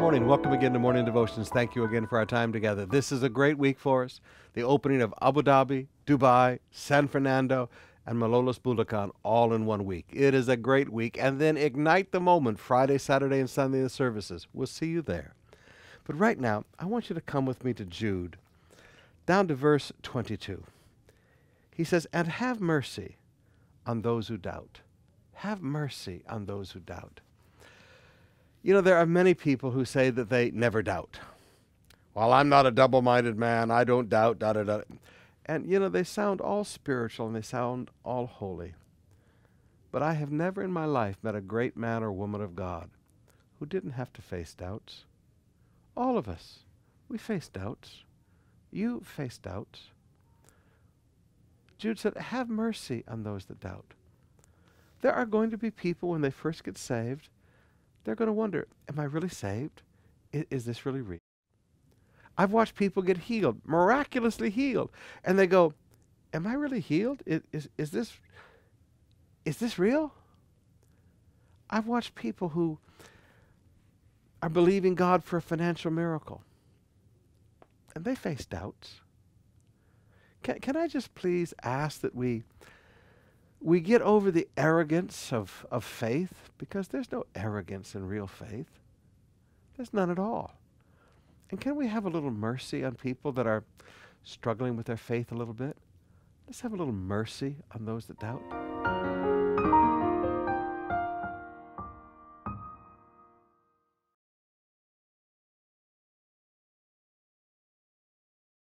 morning. Welcome again to Morning Devotions. Thank you again for our time together. This is a great week for us. The opening of Abu Dhabi, Dubai, San Fernando, and Malolos Bulacan all in one week. It is a great week. And then Ignite the Moment, Friday, Saturday, and Sunday, the services. We'll see you there. But right now, I want you to come with me to Jude, down to verse 22. He says, And have mercy on those who doubt. Have mercy on those who doubt. You know, there are many people who say that they never doubt. Well, I'm not a double minded man. I don't doubt, da da da. And, you know, they sound all spiritual and they sound all holy. But I have never in my life met a great man or woman of God who didn't have to face doubts. All of us, we face doubts. You face doubts. Jude said, Have mercy on those that doubt. There are going to be people when they first get saved they're going to wonder, am I really saved? Is, is this really real? I've watched people get healed, miraculously healed, and they go, am I really healed? Is, is, is this is this real? I've watched people who are believing God for a financial miracle, and they face doubts. Can, can I just please ask that we we get over the arrogance of, of faith because there's no arrogance in real faith. There's none at all. And can we have a little mercy on people that are struggling with their faith a little bit? Let's have a little mercy on those that doubt.